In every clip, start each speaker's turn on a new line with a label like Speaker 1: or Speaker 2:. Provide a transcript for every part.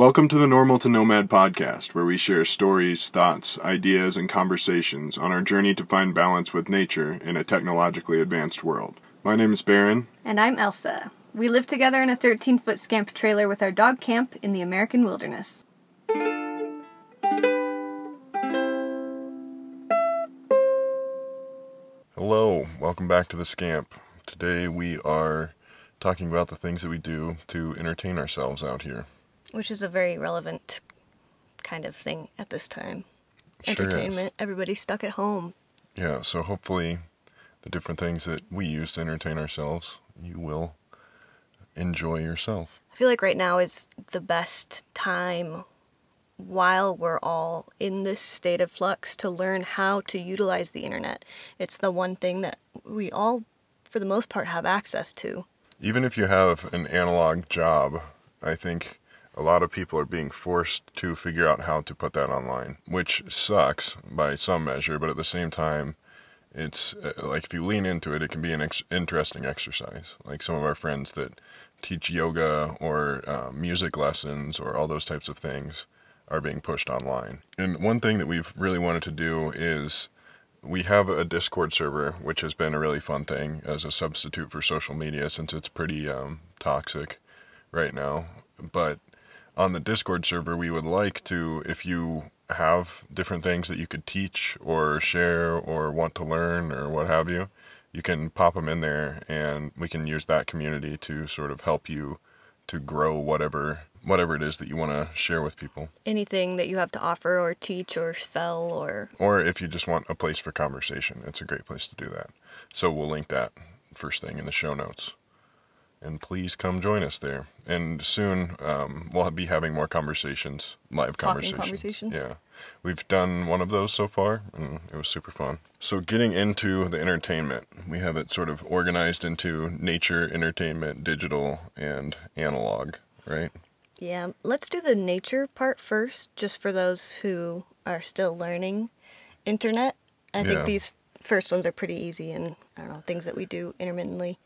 Speaker 1: Welcome to the Normal to Nomad podcast, where we share stories, thoughts, ideas, and conversations on our journey to find balance with nature in a technologically advanced world. My name is Baron.
Speaker 2: And I'm Elsa. We live together in a 13 foot scamp trailer with our dog camp in the American wilderness.
Speaker 1: Hello, welcome back to the Scamp. Today we are talking about the things that we do to entertain ourselves out here.
Speaker 2: Which is a very relevant kind of thing at this time.
Speaker 1: Sure is.
Speaker 2: Entertainment. Everybody's stuck at home.
Speaker 1: Yeah, so hopefully the different things that we use to entertain ourselves, you will enjoy yourself.
Speaker 2: I feel like right now is the best time while we're all in this state of flux to learn how to utilize the internet. It's the one thing that we all, for the most part, have access to.
Speaker 1: Even if you have an analog job, I think a lot of people are being forced to figure out how to put that online, which sucks by some measure, but at the same time, it's uh, like if you lean into it, it can be an ex- interesting exercise. Like some of our friends that teach yoga or uh, music lessons or all those types of things are being pushed online. And one thing that we've really wanted to do is we have a Discord server, which has been a really fun thing as a substitute for social media since it's pretty um, toxic right now. But on the Discord server, we would like to, if you have different things that you could teach or share or want to learn or what have you, you can pop them in there and we can use that community to sort of help you to grow whatever whatever it is that you want to share with people.
Speaker 2: Anything that you have to offer or teach or sell or
Speaker 1: Or if you just want a place for conversation, it's a great place to do that. So we'll link that first thing in the show notes. And please come join us there. And soon um, we'll be having more conversations, live
Speaker 2: Talking
Speaker 1: conversations.
Speaker 2: conversations?
Speaker 1: Yeah. We've done one of those so far, and it was super fun. So, getting into the entertainment, we have it sort of organized into nature, entertainment, digital, and analog, right?
Speaker 2: Yeah, let's do the nature part first, just for those who are still learning internet. I
Speaker 1: Yeah.
Speaker 2: think these first ones are pretty easy and I don't know, things that we do intermittently.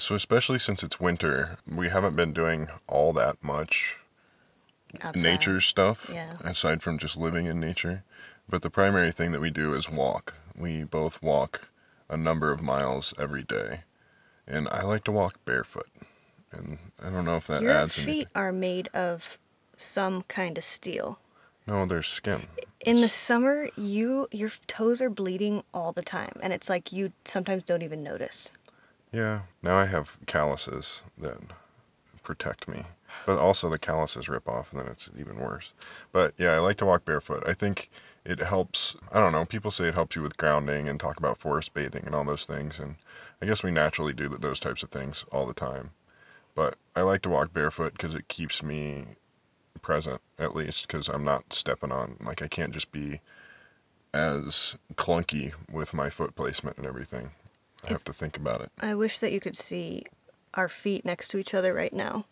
Speaker 1: So, especially since it's winter, we haven't been doing all that much
Speaker 2: Outside.
Speaker 1: nature stuff
Speaker 2: Yeah.
Speaker 1: aside from just living in nature. But the primary thing that we do is walk. We both walk a number of miles every day. And I like to walk barefoot. And I don't know if that adds
Speaker 2: Your
Speaker 1: adds
Speaker 2: feet
Speaker 1: anything.
Speaker 2: are made of some kind of steel.
Speaker 1: No, they're skin.
Speaker 2: In the summer, you your toes are bleeding all the time, and it's like you sometimes don't even notice.
Speaker 1: Yeah. Now I have calluses that protect me. But also the calluses rip off and then it's even worse. But yeah, I like to walk barefoot. I think it helps, I don't know, people say it helps you with grounding and talk about forest bathing and all those things and I guess we naturally do those types of things all the time. But I like to walk barefoot because it keeps me present at least because I'm not stepping on like I can't just be as clunky with my foot placement and everything. I have to think about it.
Speaker 2: I wish that you could see our feet next to each other right now.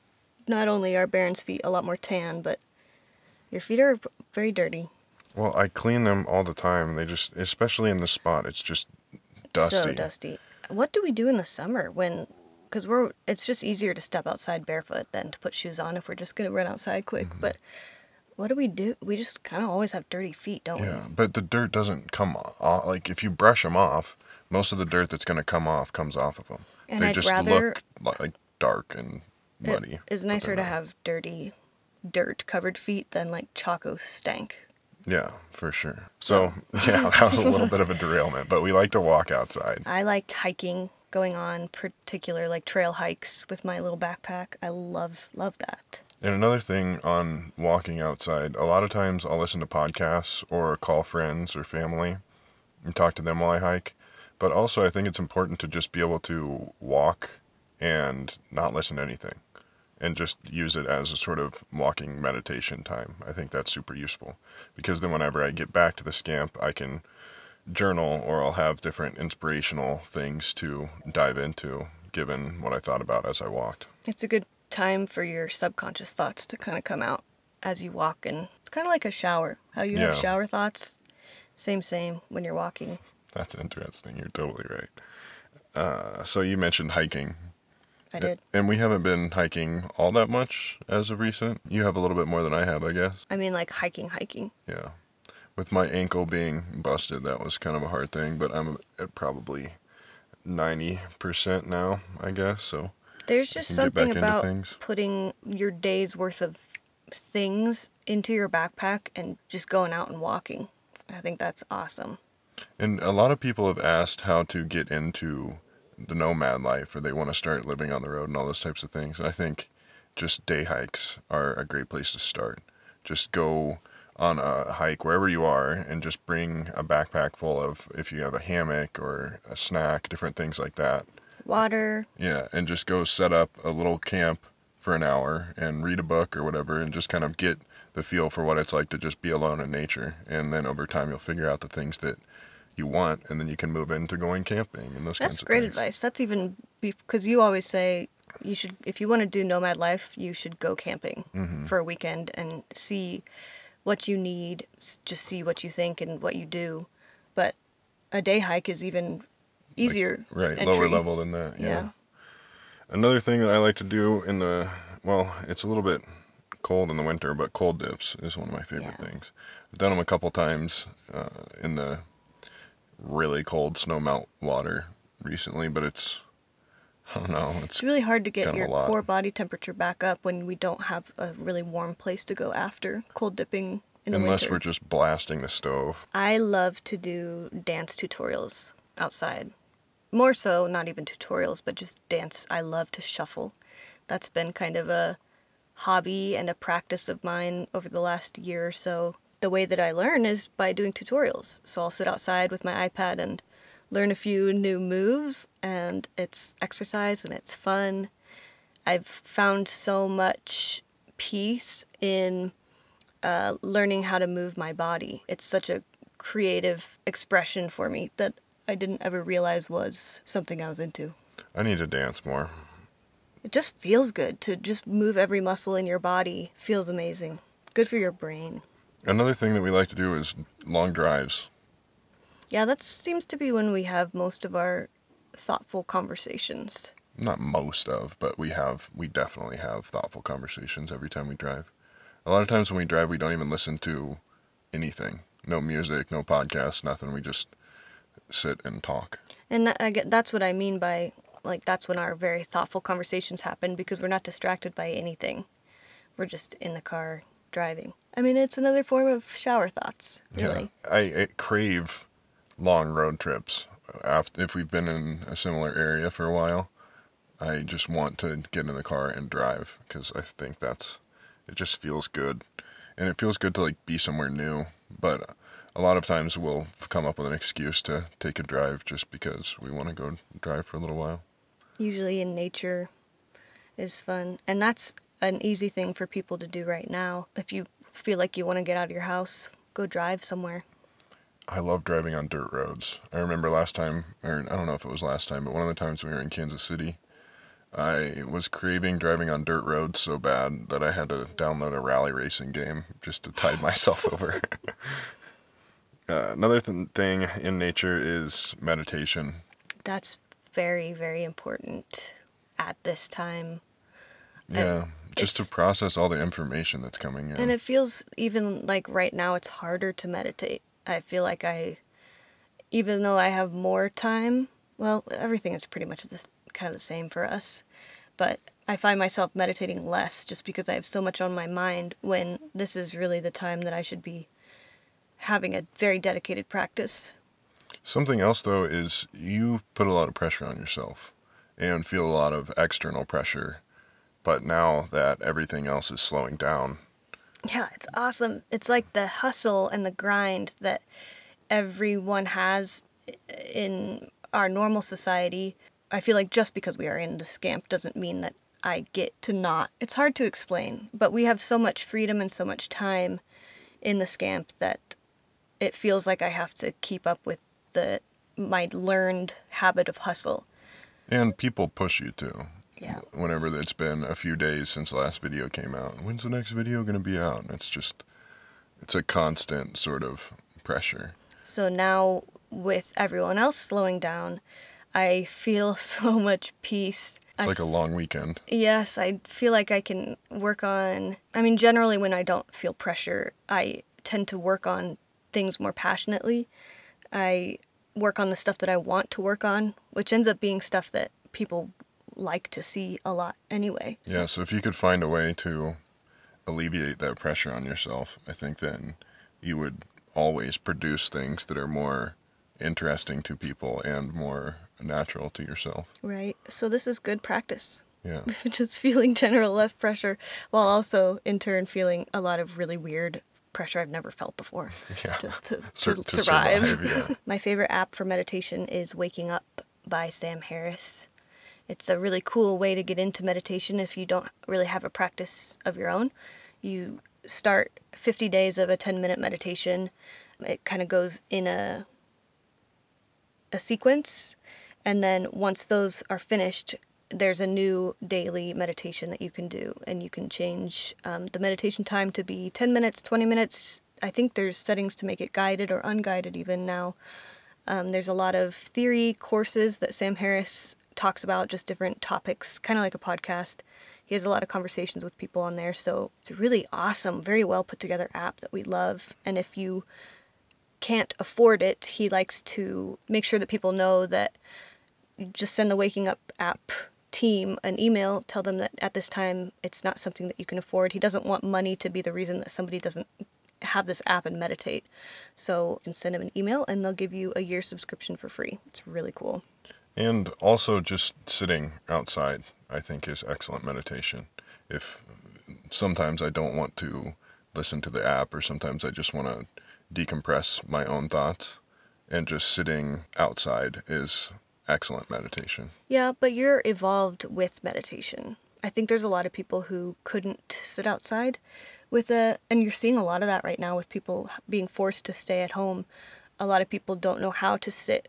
Speaker 2: Not only are Baron's feet a lot more tan, but your feet are very dirty.
Speaker 1: Well, I clean them all the time. They just, especially in the spot, it's just dusty.
Speaker 2: So dusty. What do we do in the summer when? Because we're it's just easier to step outside barefoot than to put shoes on if we're just gonna run outside quick.
Speaker 1: Mm-hmm.
Speaker 2: But what do we do? We just kind of always have dirty feet, don't we?
Speaker 1: Yeah, but the dirt doesn't come off. Like if you brush them off, most of the dirt that's going to come off comes off of them.
Speaker 2: And
Speaker 1: they
Speaker 2: I'd
Speaker 1: just
Speaker 2: rather-
Speaker 1: look like dark and muddy.
Speaker 2: It is nicer to have dirty, dirt covered feet than like choco stank.
Speaker 1: Yeah, for sure. So yeah, that was a little bit of a derailment, but we like to walk outside.
Speaker 2: I like hiking, going on particular like trail hikes with my little backpack. I love love that.
Speaker 1: And another thing on walking outside, a lot of times I'll listen to podcasts or call friends or family and talk to them while I hike. But also, I think it's important to just be able to walk and not listen to anything and just use it as a sort of walking meditation time. I think that's super useful because then whenever I get back to the scamp, I can journal or I'll have different inspirational things to dive into given what I thought about as I walked.
Speaker 2: It's a good time for your subconscious thoughts to kind of come out as you walk, and it's kind of like a shower. How you have shower thoughts, same same when you're walking.
Speaker 1: That's interesting. You're totally right. Uh, so you mentioned hiking.
Speaker 2: I did.
Speaker 1: And we haven't been hiking all that much as of recent. You have a little bit more than I have, I guess.
Speaker 2: I mean, like hiking, hiking.
Speaker 1: Yeah. With my ankle being busted, that was kind of a hard thing, but I'm at probably 90% now, I guess. So
Speaker 2: There's just
Speaker 1: can get back
Speaker 2: something about putting your day's worth of things into your backpack and just going out and walking. I think that's awesome.
Speaker 1: And a lot of people have asked how to get into the nomad life or they want to start living on the road and all those types of things. And I think just day hikes are a great place to start. Just go on a hike wherever you are and just bring a backpack full of if you have a hammock or a snack, different things like that.
Speaker 2: Water,
Speaker 1: Yeah, and just go set up a little camp for an hour and read a book or whatever and just kind of get the feel for what it's like to just be alone in nature. And then over time you'll figure out the things that you want and then you can move into going camping and those kinds
Speaker 2: That's great advice. That's even because you always say you should, if you want to do nomad life, you should go camping
Speaker 1: Mm-hmm.
Speaker 2: for a weekend and see what you need, just see what you think and what you do. But a day hike is even easier.
Speaker 1: Right,
Speaker 2: entry.
Speaker 1: lower level than that. Yeah.
Speaker 2: Yeah.
Speaker 1: Another thing that I like to do in the well, it's a little bit cold in the winter, but cold dips is one of my favorite
Speaker 2: Yeah.
Speaker 1: things. I've done them a couple times uh, in the really cold snow melt water recently, but it's I don't know, it's
Speaker 2: It's really hard to get your core body temperature back up when we don't have a really warm place to go after cold dipping in
Speaker 1: unless we're just blasting the stove.
Speaker 2: I love to do dance tutorials outside. More so, not even tutorials, but just dance. I love to shuffle. That's been kind of a hobby and a practice of mine over the last year or so. The way that I learn is by doing tutorials. So I'll sit outside with my iPad and learn a few new moves, and it's exercise and it's fun. I've found so much peace in uh, learning how to move my body. It's such a creative expression for me that I didn't ever realize was something I was into.
Speaker 1: I need to dance more.
Speaker 2: It just feels good to just move every muscle in your body. Feels amazing. Good for your brain.
Speaker 1: Another thing that we like to do is long drives.
Speaker 2: Yeah, that seems to be when we have most of our thoughtful conversations.
Speaker 1: Not most of, but we have we definitely have thoughtful conversations every time we drive. A lot of times when we drive we don't even listen to anything. No music, no podcast, nothing. We just sit and talk.
Speaker 2: And that, I get that's what I mean by like that's when our very thoughtful conversations happen because we're not distracted by anything. We're just in the car driving. I mean, it's another form of shower thoughts, really.
Speaker 1: Yeah. I, I crave long road trips. After if we've been in a similar area for a while, I just want to get in the car and drive because I think that's it just feels good, and it feels good to like be somewhere new. But a lot of times we'll come up with an excuse to take a drive just because we want to go drive for a little while.
Speaker 2: Usually in nature is fun. And that's an easy thing for people to do right now. If you feel like you want to get out of your house, go drive somewhere.
Speaker 1: I love driving on dirt roads. I remember last time, or I don't know if it was last time, but one of the times we were in Kansas City, I was craving driving on dirt roads so bad that I had to download a rally racing game just to tide myself over. uh, another th- thing in nature is meditation.
Speaker 2: That's very, very important at this time.
Speaker 1: Yeah, just to process all the information that's coming in.
Speaker 2: And it feels even like right now it's harder to meditate. I feel like I, even though I have more time, well, everything is pretty much this kind of the same for us, but I find myself meditating less just because I have so much on my mind when this is really the time that I should be having a very dedicated practice.
Speaker 1: Something else though is you put a lot of pressure on yourself and feel a lot of external pressure. But now that everything else is slowing down,
Speaker 2: Yeah, it's awesome. It's like the hustle and the grind that everyone has in our normal society. I feel like just because we are in the scamp doesn't mean that I get to not. It's hard to explain, but we have so much freedom and so much time in the scamp that it feels like I have to keep up with the my learned habit of hustle.
Speaker 1: and people push you too.
Speaker 2: Yeah.
Speaker 1: Whenever it's been a few days since the last video came out, when's the next video going to be out? And it's just, it's a constant sort of pressure.
Speaker 2: So now, with everyone else slowing down, I feel so much peace.
Speaker 1: It's
Speaker 2: I
Speaker 1: like a long weekend.
Speaker 2: Yes, I feel like I can work on. I mean, generally, when I don't feel pressure, I tend to work on things more passionately. I work on the stuff that I want to work on, which ends up being stuff that people like to see a lot anyway.
Speaker 1: Yeah, so if you could find a way to alleviate that pressure on yourself, I think then you would always produce things that are more interesting to people and more natural to yourself.
Speaker 2: Right. So this is good practice.
Speaker 1: Yeah.
Speaker 2: Just feeling general less pressure while also in turn feeling a lot of really weird pressure I've never felt before.
Speaker 1: Yeah.
Speaker 2: Just to,
Speaker 1: Sur-
Speaker 2: to
Speaker 1: to
Speaker 2: survive.
Speaker 1: survive, yeah.
Speaker 2: My favorite app for meditation is Waking Up by Sam Harris. It's a really cool way to get into meditation if you don't really have a practice of your own. You start 50 days of a 10 minute meditation. It kind of goes in a a sequence and then once those are finished there's a new daily meditation that you can do and you can change um, the meditation time to be 10 minutes 20 minutes i think there's settings to make it guided or unguided even now um, there's a lot of theory courses that sam harris talks about just different topics kind of like a podcast he has a lot of conversations with people on there so it's a really awesome very well put together app that we love and if you can't afford it, he likes to make sure that people know that just send the Waking Up app team an email, tell them that at this time it's not something that you can afford. He doesn't want money to be the reason that somebody doesn't have this app and meditate. So send him an email and they'll give you a year subscription for free. It's really cool.
Speaker 1: And also just sitting outside, I think, is excellent meditation. If sometimes I don't want to listen to the app, or sometimes I just want to decompress my own thoughts, and just sitting outside is excellent meditation.
Speaker 2: Yeah, but you're evolved with meditation. I think there's a lot of people who couldn't sit outside with a, and you're seeing a lot of that right now with people being forced to stay at home. A lot of people don't know how to sit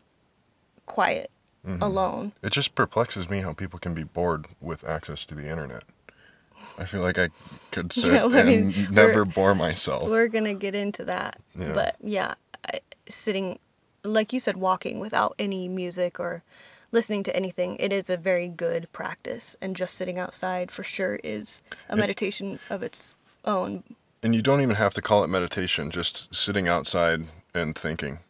Speaker 2: quiet Mm-hmm. alone.
Speaker 1: It just perplexes me how people can be bored with access to the internet. I feel like I could sit
Speaker 2: Yeah, I mean,
Speaker 1: and never bore myself.
Speaker 2: We're gonna get into that,
Speaker 1: Yeah.
Speaker 2: but yeah, I, sitting, like you said, walking without any music or listening to anything, it is a very good practice. And just sitting outside for sure is a meditation of its own.
Speaker 1: And you don't even have to call it meditation, just sitting outside and thinking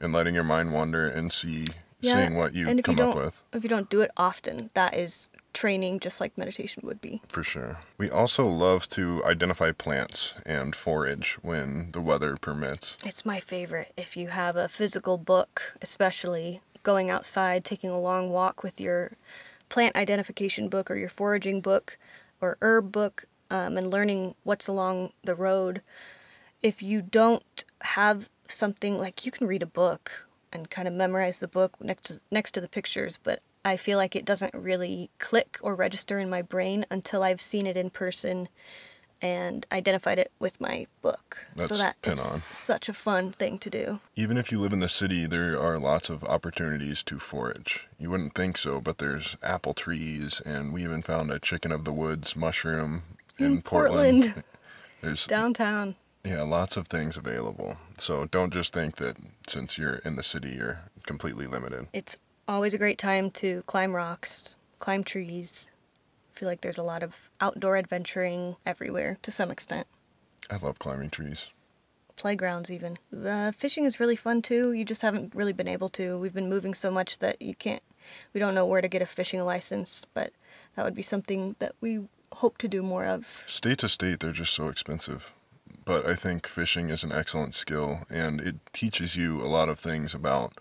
Speaker 1: and letting your mind wander and see seeing what you
Speaker 2: and if
Speaker 1: come
Speaker 2: you
Speaker 1: up
Speaker 2: don't,
Speaker 1: with.
Speaker 2: If you don't do it often, that is training just like meditation would be.
Speaker 1: For sure. We also love to identify plants and forage when the weather permits.
Speaker 2: It's my favorite. If you have a physical book, especially going outside, taking a long walk with your plant identification book or your foraging book or herb book, um, and learning what's along the road. If you don't have something like you can read a book and kind of memorize the book next to, next to the pictures, but I feel like it doesn't really click or register in my brain until I've seen it in person and identified it with my book. so
Speaker 1: That's pin on.
Speaker 2: such a fun thing to do.
Speaker 1: Even if you live in the city, there are lots of opportunities to forage. You wouldn't think so, but there's apple trees, and we even found a chicken of the woods mushroom in,
Speaker 2: In Portland.
Speaker 1: There's
Speaker 2: Downtown.
Speaker 1: Yeah, lots of things available. So don't just think that since you're in the city, you're completely limited.
Speaker 2: It's always a great time to climb rocks, climb trees. I feel like there's a lot of outdoor adventuring everywhere to some extent.
Speaker 1: I love climbing trees.
Speaker 2: Playgrounds, even. Uh, fishing is really fun too. You just haven't really been able to. We've been moving so much that you can't, we don't know where to get a fishing license, but that would be something that we hope to do more of.
Speaker 1: State to state, they're just so expensive. But I think fishing is an excellent skill, and it teaches you a lot of things about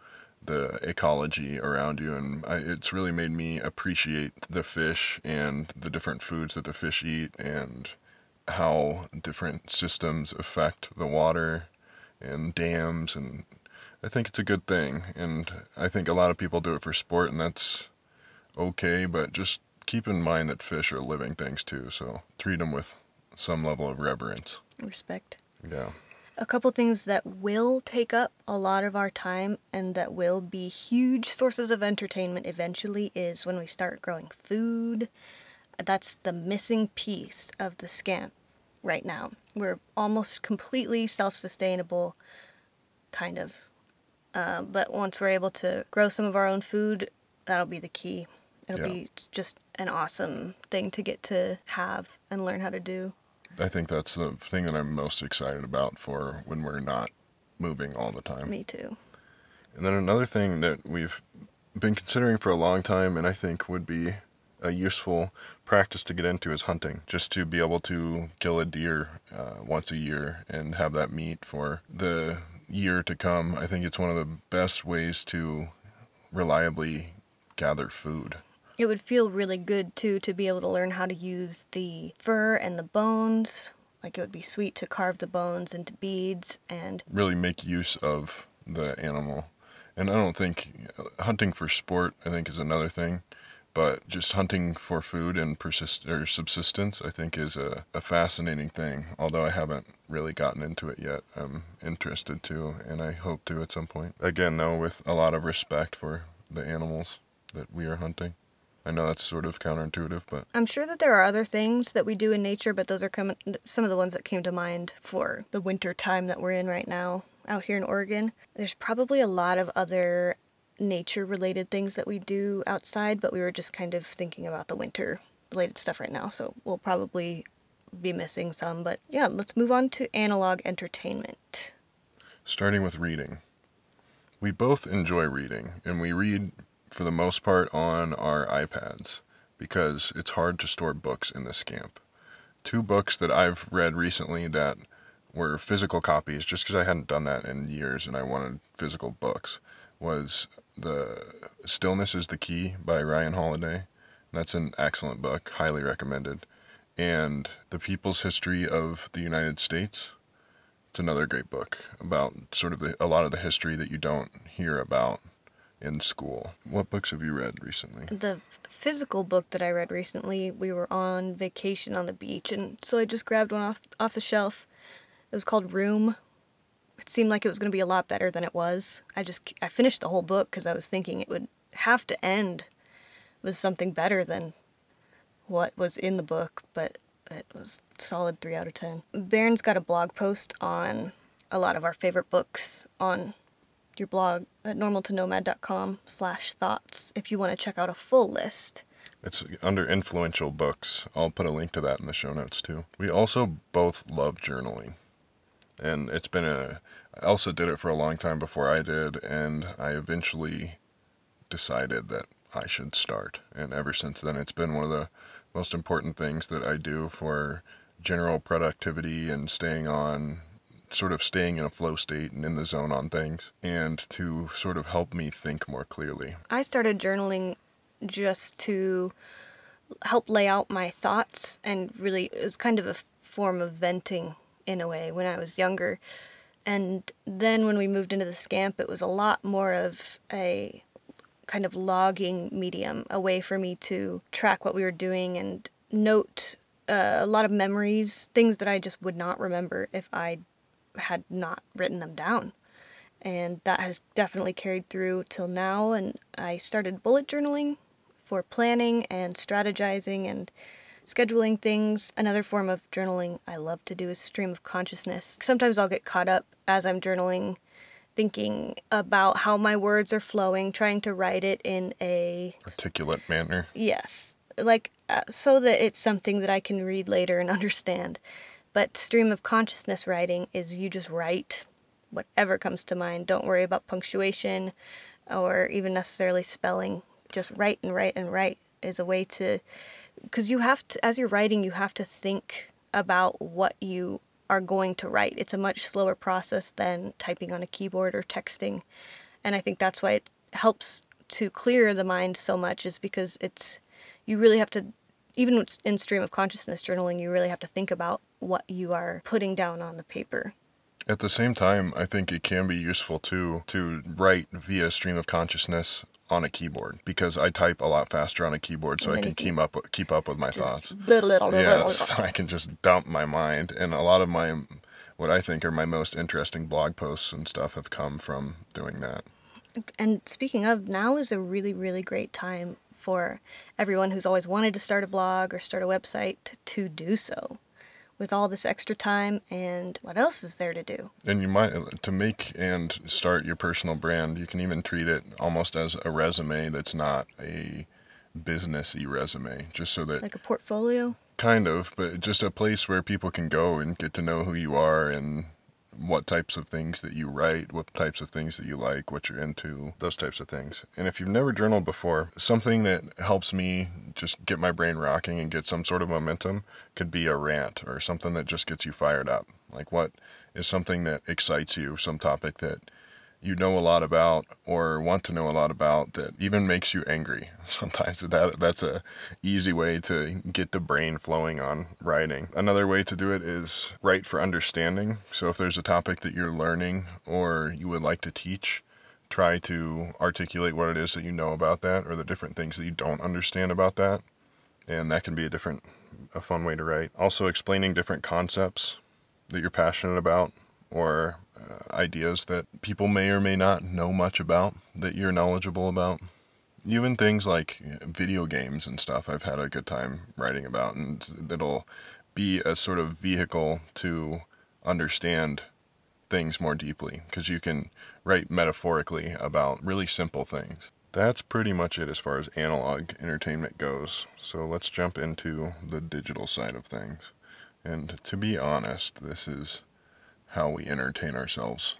Speaker 1: the ecology around you. And I, it's really made me appreciate the fish and the different foods that the fish eat, and how different systems affect the water and dams. And I think it's a good thing. And I think a lot of people do it for sport, and that's okay, but just keep in mind that fish are living things too, so treat them with some level of reverence.
Speaker 2: Respect.
Speaker 1: Yeah.
Speaker 2: A couple things that will take up a lot of our time and that will be huge sources of entertainment eventually is when we start growing food. That's the missing piece of the scamp right now. We're almost completely self sustainable, kind of. Uh, but once we're able to grow some of our own food, that'll be the key. It'll
Speaker 1: Yeah.
Speaker 2: be just an awesome thing to get to have and learn how to do.
Speaker 1: I think that's the thing that I'm most excited about for when we're not moving all the time.
Speaker 2: Me too.
Speaker 1: And then another thing that we've been considering for a long time and I think would be a useful practice to get into is hunting. Just to be able to kill a deer uh, once a year and have that meat for the year to come. I think it's one of the best ways to reliably gather food.
Speaker 2: It would feel really good too to be able to learn how to use the fur and the bones. Like it would be sweet to carve the bones into beads and
Speaker 1: Really make use of the animal. And I don't think uh, hunting for sport, I think, is another thing. But just hunting for food and persist or subsistence, I think, is a, a fascinating thing. Although I haven't really gotten into it yet, I'm interested to, and I hope to at some point. Again, though, with a lot of respect for the animals that we are hunting. I know that's sort of counterintuitive, but
Speaker 2: I'm sure that there are other things that we do in nature, but those are coming, some of the ones that came to mind for the winter time that we're in right now out here in Oregon. There's probably a lot of other nature related things that we do outside, but we were just kind of thinking about the winter related stuff right now, so we'll probably be missing some. But yeah, let's move on to analog entertainment.
Speaker 1: starting with reading. We both enjoy reading, and we read for the most part on our iPads because it's hard to store books in this camp. Two books that I've read recently that were physical copies, just because I hadn't done that in years and I wanted physical books, was the Stillness is the Key by Ryan Holiday. That's an excellent book, highly recommended. And The People's History of the United States it's another great book about sort of the, a lot of the history that you don't hear about in school. What books have you read recently?
Speaker 2: The physical book that I read recently, we were on vacation on the beach, and so I just grabbed one off off the shelf. It was called Room. It seemed like it was going to be a lot better than it was. I just I finished the whole book because I was thinking it would have to end with something better than what was in the book, but it was solid three out of ten. Baron's got a blog post on a lot of our favorite books on your blog at normaltonomad.com slash thoughts if you want to check out a full list.
Speaker 1: It's under influential books. I'll put a link to that in the show notes too. We also both love journaling. And it's been a Elsa did it for a long time before I did and I eventually decided that I should start. And ever since then it's been one of the most important things that I do for general productivity and staying on sort of staying in a flow state and in the zone on things and to sort of help me think more clearly.
Speaker 2: I started journaling just to help lay out my thoughts and really it was kind of a form of venting in a way when I was younger. And then when we moved into the scamp, it was a lot more of a kind of logging medium, a way for me to track what we were doing and note uh, a lot of memories, things that I just would not remember if I had not written them down. And that has definitely carried through till now. And I started bullet journaling for planning and strategizing and scheduling things. Another form of journaling I love to do is stream of consciousness. Sometimes I'll get caught up as I'm journaling thinking about how my words are flowing, trying to write it in a
Speaker 1: Articulate manner.
Speaker 2: yes, like uh, so that it's something that I can read later and understand. But stream of consciousness writing is you just write whatever comes to mind. Don't worry about punctuation or even necessarily spelling. Just write and write and write is a way to because you have to as you're writing you have to think about what you are going to write. It's a much slower process than typing on a keyboard or texting. And I think that's why it helps to clear the mind so much is because it's you really have to even in stream of consciousness journaling you really have to think about what you are putting down on the paper.
Speaker 1: At the same time, I think it can be useful too to write via stream of consciousness on a keyboard because I type a lot faster on a keyboard so I can keep up keep up with my thoughts. Yeah, so I can just dump my mind and a lot of my what I think are my most interesting blog posts and stuff have come from doing that.
Speaker 2: And speaking of, now is a really, really great time for everyone who's always wanted to start a blog or start a website to do so. With all this extra time and what else is there to do?
Speaker 1: And you might to make and start your personal brand, you can even treat it almost as a resume that's not a businessy resume, just so that
Speaker 2: Like a portfolio?
Speaker 1: kind of, but just a place where people can go and get to know who you are and what types of things that you write, what types of things that you like, what you're into, those types of things. And if you've never journaled before, something that helps me just get my brain rocking and get some sort of momentum could be a rant or something that just gets you fired up. Like what is something that excites you, some topic that you know a lot about or want to know a lot about that even makes you angry. Sometimes that that's a easy way to get the brain flowing on writing. Another way to do it is write for understanding. So if there's a topic that you're learning or you would like to teach, try to articulate what it is that you know about that or the different things that you don't understand about that. And that can be a different a fun way to write. Also explaining different concepts that you're passionate about or ideas that people may or may not know much about that you're knowledgeable about. Even things like video games and stuff, I've had a good time writing about, and that'll be a sort of vehicle to understand things more deeply because you can write metaphorically about really simple things. That's pretty much it as far as analog entertainment goes. So let's jump into the digital side of things. And to be honest, this is how we entertain ourselves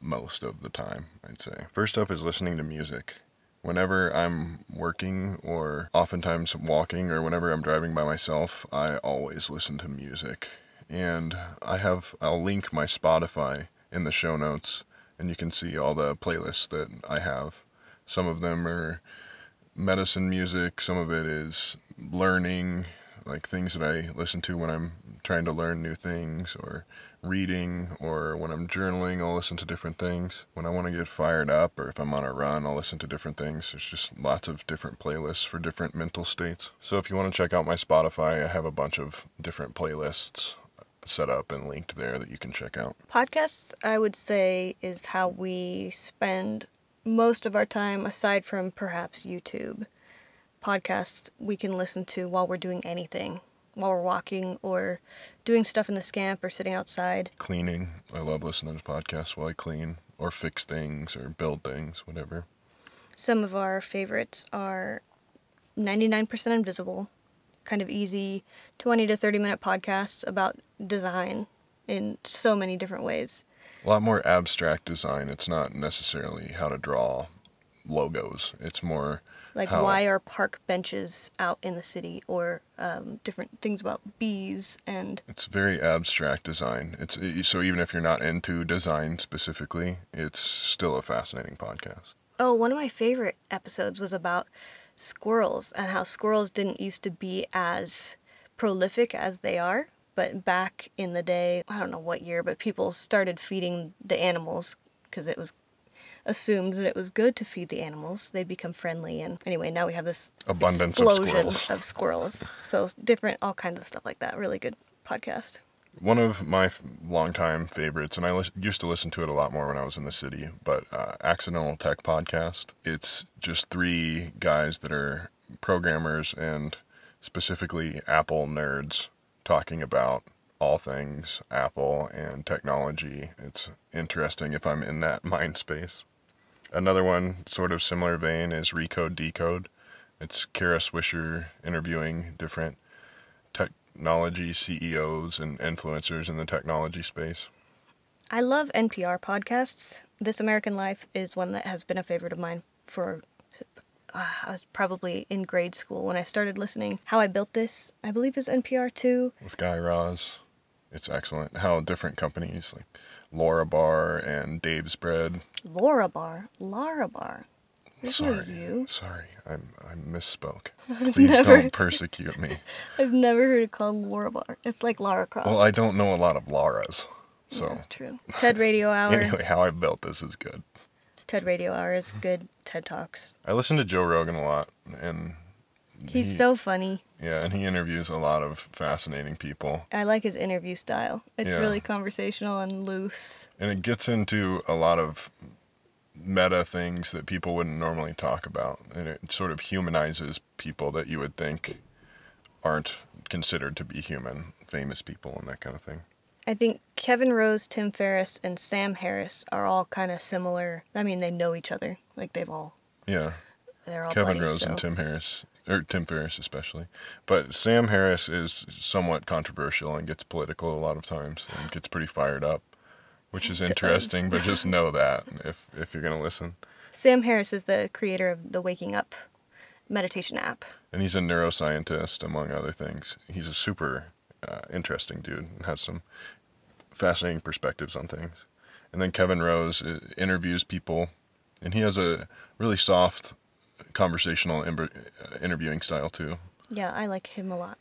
Speaker 1: most of the time, I'd say. First up is listening to music. Whenever I'm working or oftentimes walking or whenever I'm driving by myself, I always listen to music. And I have, I'll link my Spotify in the show notes and you can see all the playlists that I have. Some of them are medicine music, some of it is learning, like things that I listen to when I'm trying to learn new things or reading or when I'm journaling, I'll listen to different things. When I want to get fired up or if I'm on a run, I'll listen to different things. There's just lots of different playlists for different mental states. So if you want to check out my Spotify, I have a bunch of different playlists set up and linked there that you can check out.
Speaker 2: Podcasts, I would say, is how we spend most of our time aside from perhaps YouTube. Podcasts we can listen to while we're doing anything, while we're walking or doing stuff in the scamp or sitting outside.
Speaker 1: Cleaning. I love listening to podcasts while I clean or fix things or build things, whatever.
Speaker 2: Some of our favorites are 99% Invisible, kind of easy 20 to 30 minute podcasts about design in so many different ways.
Speaker 1: A lot more abstract design. It's not necessarily how to draw logos. It's more
Speaker 2: Like,
Speaker 1: how
Speaker 2: why are park benches out in the city, or um, different things about bees and
Speaker 1: It's very abstract design. It's so even if you're not into design specifically, it's still a fascinating podcast.
Speaker 2: Oh, one of my favorite episodes was about squirrels and how squirrels didn't used to be as prolific as they are. But back in the day, I don't know what year, but people started feeding the animals because it was assumed that it was good to feed the animals. They'd become friendly. And anyway, now we have this
Speaker 1: Abundance of
Speaker 2: explosion
Speaker 1: squirrels.
Speaker 2: of squirrels. So different, all kinds of stuff like that. Really good podcast.
Speaker 1: One of my f- longtime favorites, and I lis- used to listen to it a lot more when I was in the city, but uh, Accidental Tech Podcast. It's just three guys that are programmers and specifically Apple nerds talking about all things Apple and technology. It's interesting if I'm in that mind space. Another one, sort of similar vein, is Recode Decode. It's Kara Swisher interviewing different technology CEOs and influencers in the technology space.
Speaker 2: I love NPR podcasts. This American Life is one that has been a favorite of mine for. Uh, I was probably in grade school when I started listening. How I Built This, I believe, is NPR too.
Speaker 1: with Guy Raz. It's excellent how different companies like Laura Bar and Dave's Bread.
Speaker 2: Laura Bar, Laura Bar. This
Speaker 1: sorry,
Speaker 2: you.
Speaker 1: sorry, I I misspoke. Please
Speaker 2: never-
Speaker 1: don't persecute me.
Speaker 2: I've never heard it called Laura Bar. It's like Lara Croft.
Speaker 1: Well, I don't know a lot of Lauras, so
Speaker 2: Yeah, true. TED Radio Hour.
Speaker 1: anyway, how I built this is good.
Speaker 2: TED Radio Hour is good. TED Talks.
Speaker 1: I listen to Joe Rogan a lot, and
Speaker 2: He's
Speaker 1: he-
Speaker 2: so funny.
Speaker 1: yeah, and he interviews a lot of fascinating people.
Speaker 2: I like his interview style. It's
Speaker 1: Yeah.
Speaker 2: really conversational and loose.
Speaker 1: and it gets into a lot of meta things that people wouldn't normally talk about and it sort of humanizes people that you would think aren't considered to be human, famous people and that kind of thing.
Speaker 2: I think Kevin Rose, Tim Ferriss, and Sam Harris are all kind of similar. I mean, they know each other. Like they've all
Speaker 1: Yeah.
Speaker 2: they're all
Speaker 1: Kevin
Speaker 2: buddies,
Speaker 1: Rose and Tim Harris, or Tim Ferriss especially. But Sam Harris is somewhat controversial and gets political a lot of times and gets pretty fired up, which is interesting. but just know that if if you're gonna listen.
Speaker 2: Sam Harris is the creator of the Waking Up meditation app.
Speaker 1: And he's a neuroscientist, among other things. He's a super uh, interesting dude and has some fascinating perspectives on things. And then Kevin Rose uh, interviews people, and he has a really soft conversational imber- uh, interviewing style too.
Speaker 2: Yeah, I like him a lot.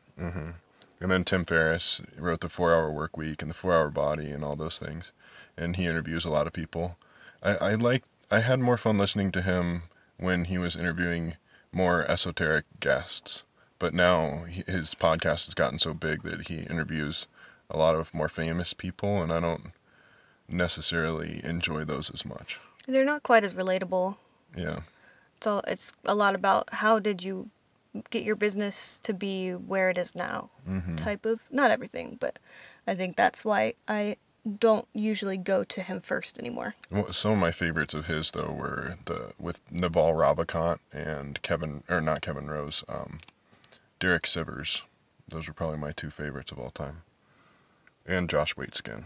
Speaker 1: And then Tim Ferriss wrote the Four Hour Work Week and the Four Hour Body and all those things, and he interviews a lot of people. I, I like I had more fun listening to him when he was interviewing more esoteric guests, but now his podcast has gotten so big that he interviews a lot of more famous people, and I don't necessarily enjoy those as much.
Speaker 2: They're not quite as relatable.
Speaker 1: Yeah,
Speaker 2: So it's a lot about how did you get your business to be where it is now
Speaker 1: Mm-hmm.
Speaker 2: type of not everything, but I think that's why I don't usually go to him first anymore.
Speaker 1: Well, Some of my favorites of his though were the with Naval Ravikant and Kevin or not Kevin Rose, um, Derek Sivers. Those were probably my two favorites of all time. And Josh Waitzkin.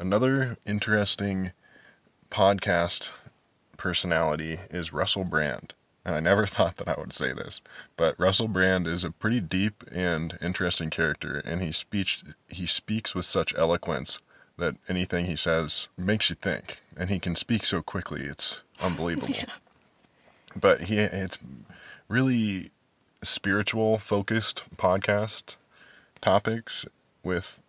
Speaker 1: Another interesting podcast personality is Russell Brand. And I never thought that I would say this, but Russell Brand is a pretty deep and interesting character, and he speech he speaks with such eloquence that anything he says makes you think, and he can speak so quickly it's unbelievable. But he it's really spiritual focused podcast topics with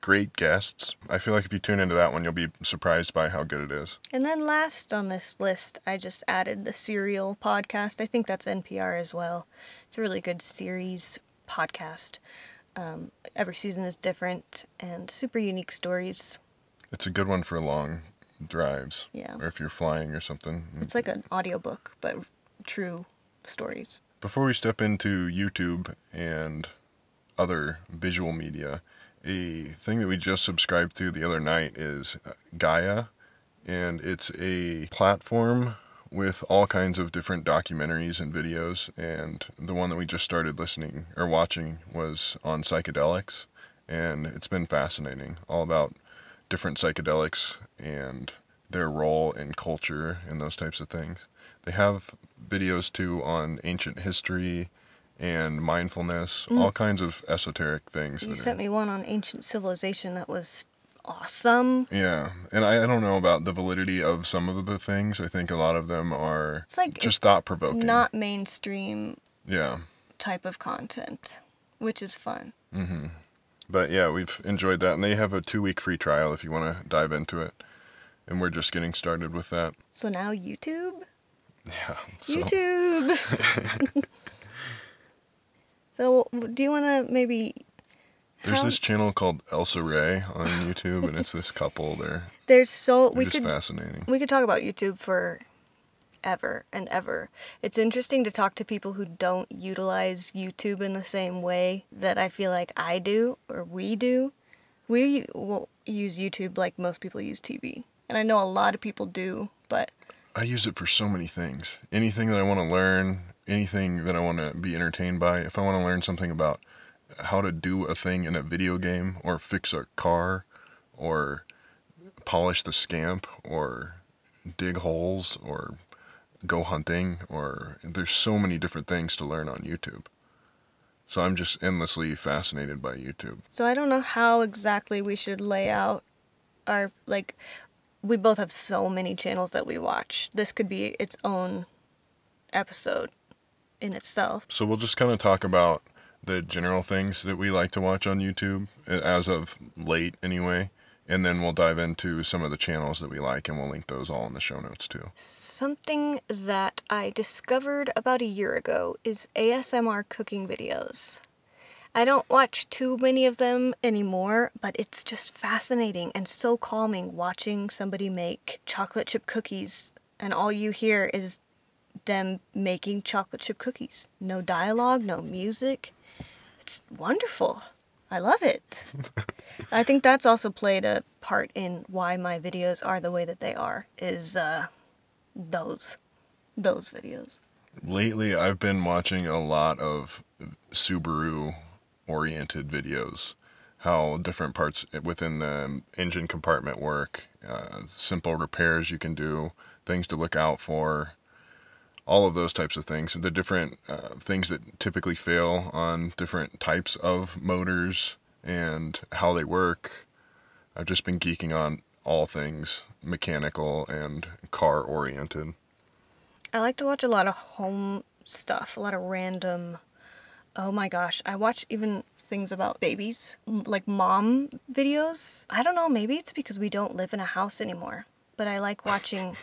Speaker 1: great guests. I feel like if you tune into that one, you'll be surprised by how good it is.
Speaker 2: And then last on this list, I just added the Serial podcast. I think that's NPR as well. It's a really good series podcast. Um, every season is different and super unique stories.
Speaker 1: It's a good one for long drives.
Speaker 2: Yeah.
Speaker 1: Or if you're flying or something.
Speaker 2: It's like an audiobook, but true stories.
Speaker 1: Before we step into YouTube and other visual media, a thing that we just subscribed to the other night is uh, Gaia, and it's a platform with all kinds of different documentaries and videos. And the one that we just started listening or watching was on psychedelics, and it's been fascinating, all about different psychedelics and their role in culture and those types of things. They have videos too on ancient history and mindfulness, mm. all kinds of esoteric things.
Speaker 2: You
Speaker 1: that are-
Speaker 2: sent me one on ancient civilization that was awesome.
Speaker 1: yeah, and I, I don't know about the validity of some of the things. I think a lot of them are
Speaker 2: It's like
Speaker 1: just thought provoking.
Speaker 2: not mainstream
Speaker 1: Yeah,
Speaker 2: type of content, which is fun. Mm-hmm.
Speaker 1: but yeah, we've enjoyed that, and they have a two-week free trial if you want to dive into it. And we're just getting started with that.
Speaker 2: So now YouTube?
Speaker 1: Yeah. So,
Speaker 2: YouTube. so do you want to maybe
Speaker 1: There's
Speaker 2: how-
Speaker 1: this channel called Elsa Ray on YouTube, and it's this couple. They're,
Speaker 2: There's so
Speaker 1: they're
Speaker 2: we could
Speaker 1: fascinating.
Speaker 2: we could talk about YouTube for ever and ever. It's interesting to talk to people who don't utilize YouTube in the same way that I feel like I do or we do. We will use YouTube like most people use TV. And I know a lot of people do, but
Speaker 1: I use it for so many things. Anything that I want to learn, anything that I want to be entertained by. If I want to learn something about how to do a thing in a video game, or fix a car, or polish the scamp, or dig holes, or go hunting, or there's so many different things to learn on YouTube. So I'm just endlessly fascinated by YouTube.
Speaker 2: So I don't know how exactly we should lay out our like we both have so many channels that we watch. This could be its own episode in itself.
Speaker 1: So we'll just kind of talk about the general things that we like to watch on YouTube as of late anyway, and then we'll dive into some of the channels that we like and we'll link those all in the show notes too.
Speaker 2: Something that I discovered about a year ago is ASMR cooking videos. I don't watch too many of them anymore, but it's just fascinating and so calming watching somebody make chocolate chip cookies and all you hear is them making chocolate chip cookies. No dialogue, no music. it's wonderful. I love it. I think that's also played a part in why my videos are the way that they are. Is uh, those those videos.
Speaker 1: Lately, I've been watching a lot of Subaru oriented videos. How different parts within the engine compartment work, uh, simple repairs you can do, things to look out for, all of those types of things. The different uh, things that typically fail on different types of motors and how they work. I've just been geeking on all things mechanical and car oriented.
Speaker 2: I like to watch a lot of home stuff, a lot of random. Oh my gosh, I watch even things about babies, like mom videos. I don't know, maybe it's because we don't live in a house anymore, but I like watching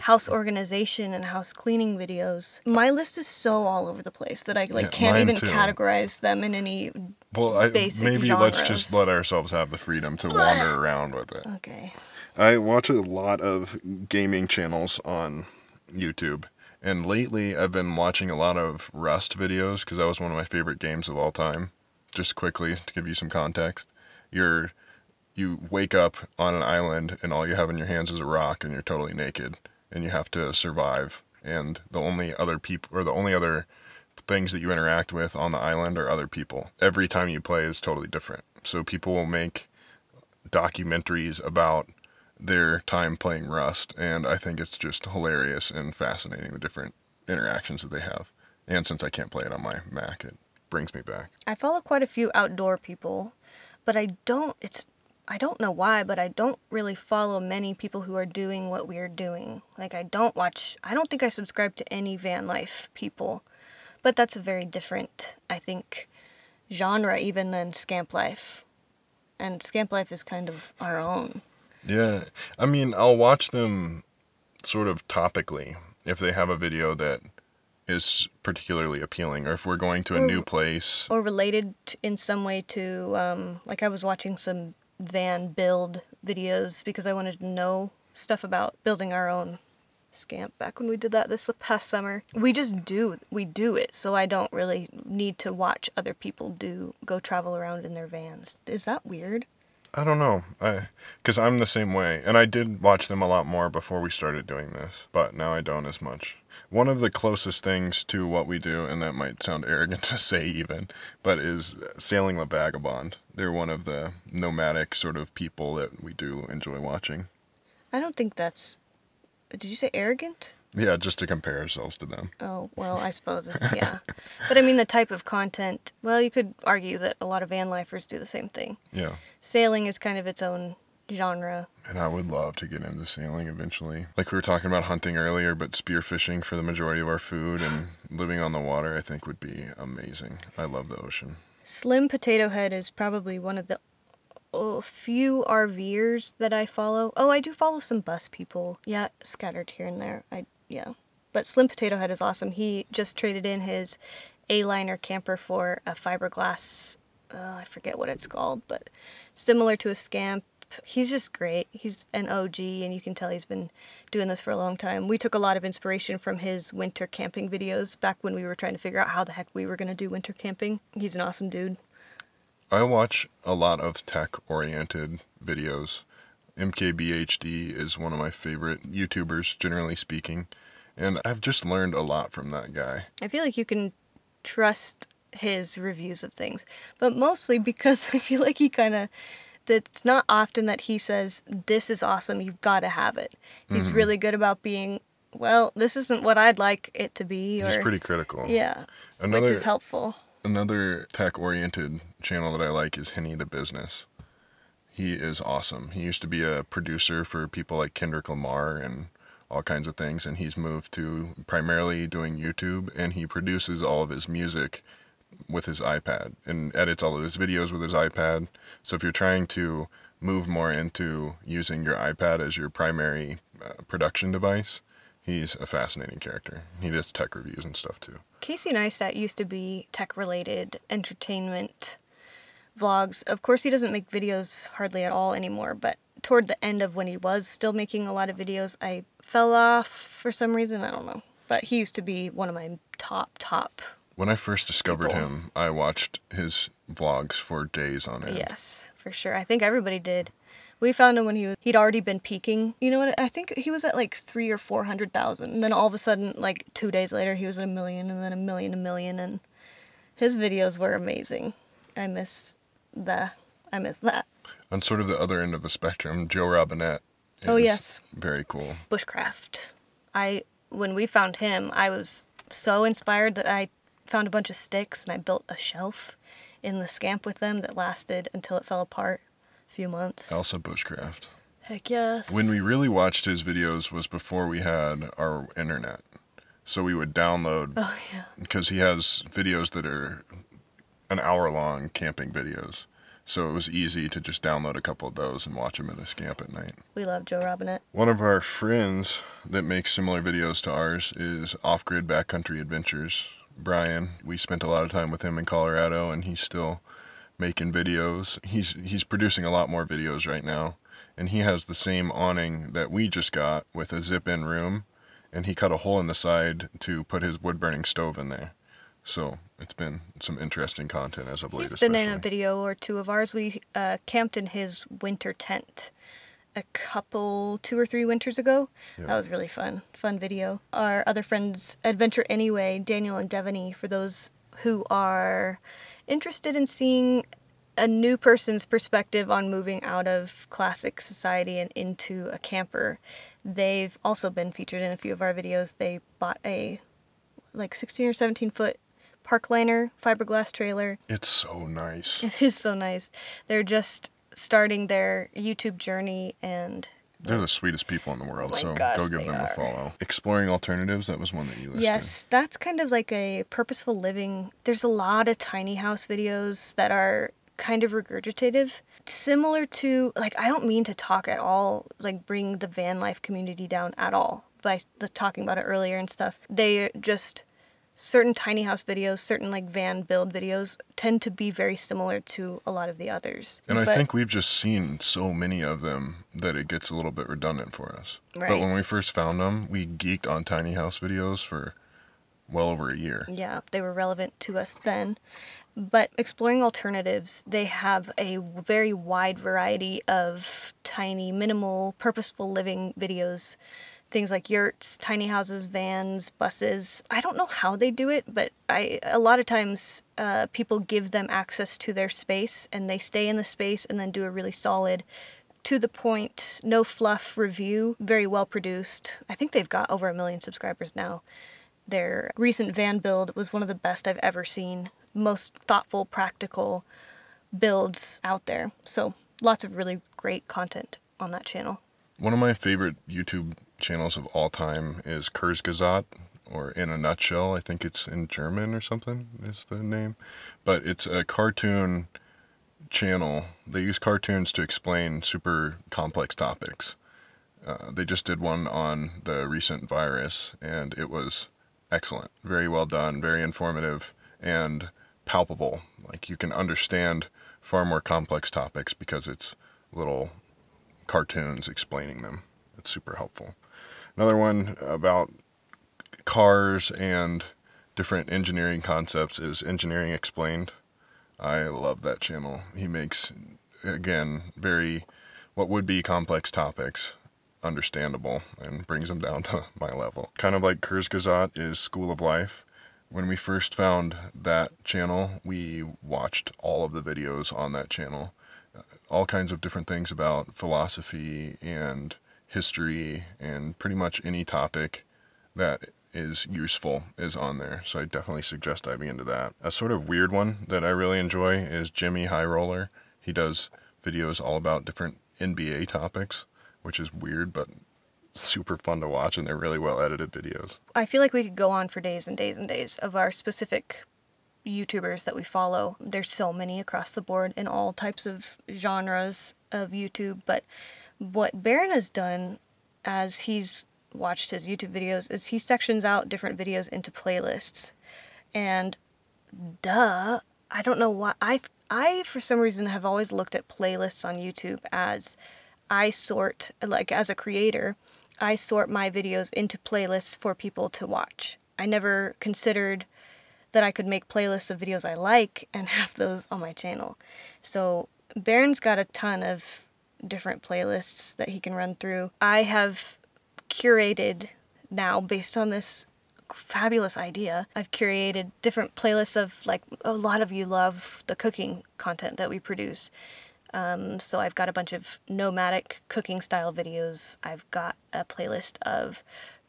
Speaker 2: house organization and house cleaning videos. My list is so all over the place that I like
Speaker 1: Yeah,
Speaker 2: can't even
Speaker 1: too.
Speaker 2: categorize them in any
Speaker 1: Well, I,
Speaker 2: Basic
Speaker 1: maybe let's just let ourselves have the freedom to wander around with it.
Speaker 2: Okay.
Speaker 1: I watch a lot of gaming channels on YouTube, and lately I've been watching a lot of Rust videos because that was one of my favorite games of all time. Just quickly to give you some context, you're you wake up on an island and all you have in your hands is a rock and you're totally naked and you have to survive and the only other people or the only other things that you interact with on the island are other people. Every time you play is totally different. So people will make documentaries about their time playing Rust, and I think it's just hilarious and fascinating the different interactions that they have. And since I can't play it on my Mac, it brings me back.
Speaker 2: I follow quite a few outdoor people, but I don't it's I don't know why, but I don't really follow many people who are doing what we're doing. Like I don't watch I don't think I subscribe to any van life people. But that's a very different, I think, genre even than Scamp Life. And Scamp Life is kind of our own.
Speaker 1: Yeah, I mean, I'll watch them sort of topically if they have a video that is particularly appealing, or if we're going to a new place.
Speaker 2: or related in some way to um, like I was watching some van build videos because I wanted to know stuff about building our own scamp back when we did that this past summer. We just do we do it, so I don't really need to watch other people do go travel around in their vans. Is that weird?
Speaker 1: I don't know, I because I'm the same way, and I did watch them a lot more before we started doing this, but now I don't as much. One of the closest things to what we do, and that might sound arrogant to say even, but is Sailing La Vagabonde. They're one of the nomadic sort of people that we do enjoy watching.
Speaker 2: I don't think that's Did you say arrogant?
Speaker 1: Yeah, just to compare ourselves to them.
Speaker 2: Oh, well, I suppose, if, yeah. But I mean, the type of content, well, you could argue that a lot of van lifers do the same thing.
Speaker 1: Yeah.
Speaker 2: Sailing is kind of its own genre.
Speaker 1: And I would love to get into sailing eventually. Like we were talking about hunting earlier, but spearfishing for the majority of our food and living on the water, I think would be amazing. I love the ocean.
Speaker 2: Slim Potato Head is probably one of the oh, few RVers that I follow. Oh, I do follow some bus people. Yeah, scattered here and there. I yeah. But Slim Potato Head is awesome. He just traded in his A-liner camper for a fiberglass uh, I forget what it's called, but similar to a scamp. He's just great. He's an OG, and you can tell he's been doing this for a long time. We took a lot of inspiration from his winter camping videos back when we were trying to figure out how the heck we were going to do winter camping. He's an awesome dude.
Speaker 1: I watch a lot of tech oriented videos. MKBHD is one of my favorite YouTubers, generally speaking. And I've just learned a lot from that guy.
Speaker 2: I feel like you can trust his reviews of things, but mostly because I feel like he kind of. It's not often that he says, This is awesome, you've got to have it. He's mm-hmm. really good about being, Well, this isn't what I'd like it to be. Or,
Speaker 1: He's pretty critical.
Speaker 2: Yeah,
Speaker 1: Another
Speaker 2: which is helpful.
Speaker 1: another tech oriented channel that I like is Henny Tha Bizness. He is awesome. He used to be a producer for people like Kendrick Lamar and all kinds of things, and he's moved to primarily doing YouTube, and he produces all of his music with his iPad and edits all of his videos with his iPad. So if you're trying to move more into using your iPad as your primary uh, production device, he's a fascinating character. He does tech reviews and stuff too.
Speaker 2: Casey Neistat used to be tech related entertainment vlogs. Of course, he doesn't make videos hardly at all anymore, but toward the end of when he was still making a lot of videos, I fell off for some reason. I don't know. But he used to be one of my top, top
Speaker 1: When I first discovered
Speaker 2: People.
Speaker 1: him, I watched his vlogs for days on end.
Speaker 2: Yes, for sure. I think everybody did. We found him when he was he'd already been peaking. You know what? I think he was at like three or four hundred thousand, and then all of a sudden, like two days later, he was at a million, and then a million, a million, and his videos were amazing. I miss the, I miss that
Speaker 1: On sort of the other end of the spectrum, Joe Robinet.
Speaker 2: Oh, yes.
Speaker 1: Very cool.
Speaker 2: bushcraft. I when we found him, I was so inspired that I found a bunch of sticks and I built a shelf in the scamp with them that lasted until it fell apart. A few months.
Speaker 1: Also Bushcraft.
Speaker 2: Heck yes.
Speaker 1: When we really watched his videos was before we had our internet. So we would download
Speaker 2: Oh yeah.
Speaker 1: because he has videos that are an hour long camping videos. So it was easy to just download a couple of those and watch them in the scamp at night.
Speaker 2: We love Joe Robinet.
Speaker 1: One of our friends that makes similar videos to ours is Off Grid Backcountry Adventures. Brian, we spent a lot of time with him in Colorado, and he's still making videos. He's he's producing a lot more videos right now, and he has the same awning that we just got with a zip-in room, and he cut a hole in the side to put his wood-burning stove in there. So it's been some interesting content as of late.
Speaker 2: He's been in a video or two of ours. We uh, camped in his winter tent a couple, two or three winters ago. That was really fun. Fun video. Our other friends, Adventure Anyway, Daniel and Devaney, for those who are interested in seeing a new person's perspective on moving out of classic society and into a camper. They've also been featured in a few of our videos. They bought a like 16 or 17 foot Parkliner fiberglass trailer
Speaker 1: It's so nice.
Speaker 2: it is so nice. They're just starting their YouTube journey and
Speaker 1: They're the sweetest people in the world,
Speaker 2: Oh
Speaker 1: so
Speaker 2: gosh,
Speaker 1: go give them a follow. Exploring alternatives, that was one that you listed.
Speaker 2: yes, that's kind of like a purposeful living. There's a lot of tiny house videos that are kind of regurgitative, similar to like I don't mean to talk at all like bring the van life community down at all by the talking about it earlier and stuff. They just certain tiny house videos, certain like van build videos tend to be very similar to a lot of the others.
Speaker 1: And I think we've just seen so many of them that it gets a little bit redundant for us. But when we first found them, we geeked on tiny house videos for well over a year.
Speaker 2: yeah, they were relevant to us then. But exploring alternatives, they have a very wide variety of tiny, minimal, purposeful living videos. Things like yurts, tiny houses, vans, buses. I don't know how they do it, but I a lot of times uh, people give them access to their space and they stay in the space and then do a really solid, to the point, no fluff review. Very well produced. I think they've got over a million subscribers now. Their recent van build was one of the best I've ever seen. Most thoughtful, practical builds out there. So lots of really great content on that channel.
Speaker 1: One of my favorite YouTube channels of all time is Kurzgesagt, or In a Nutshell. I think it's in German or something is the name. But it's a cartoon channel. They use cartoons to explain super complex topics. Uh, they just did one on the recent virus, and it was excellent. Very well done, very informative, and palpable. Like you can understand far more complex topics because it's little cartoons explaining them. It's super helpful. Another one about cars and different engineering concepts is Engineering Explained. I love that channel. He makes, again, very what would be complex topics understandable and brings them down to my level. Kind of like Kurzgesagt is School of Life. When we first found that channel, we watched all of the videos on that channel. All kinds of different things about philosophy and history and pretty much any topic that is useful is on there. So I definitely suggest diving into that. A sort of weird one that I really enjoy is JxmyHighroller. He does videos all about different NBA topics, which is weird but super fun to watch and they're really well edited videos.
Speaker 2: I feel like we could go on for days and days and days of our specific YouTubers that we follow. There's so many across the board in all types of genres of YouTube. But what Baron has done as he's watched his YouTube videos is he sections out different videos into playlists. And duh, I don't know why I I for some reason have always looked at playlists on YouTube as I sort like as a creator, I sort my videos into playlists for people to watch. I never considered that I could make playlists of videos I like and have those on my channel. So Baron's got a ton of different playlists that he can run through. I have curated now based on this fabulous idea. I've curated different playlists of like a lot of you love the cooking content that we produce. Um, so I've got a bunch of nomadic cooking style videos. I've got a playlist of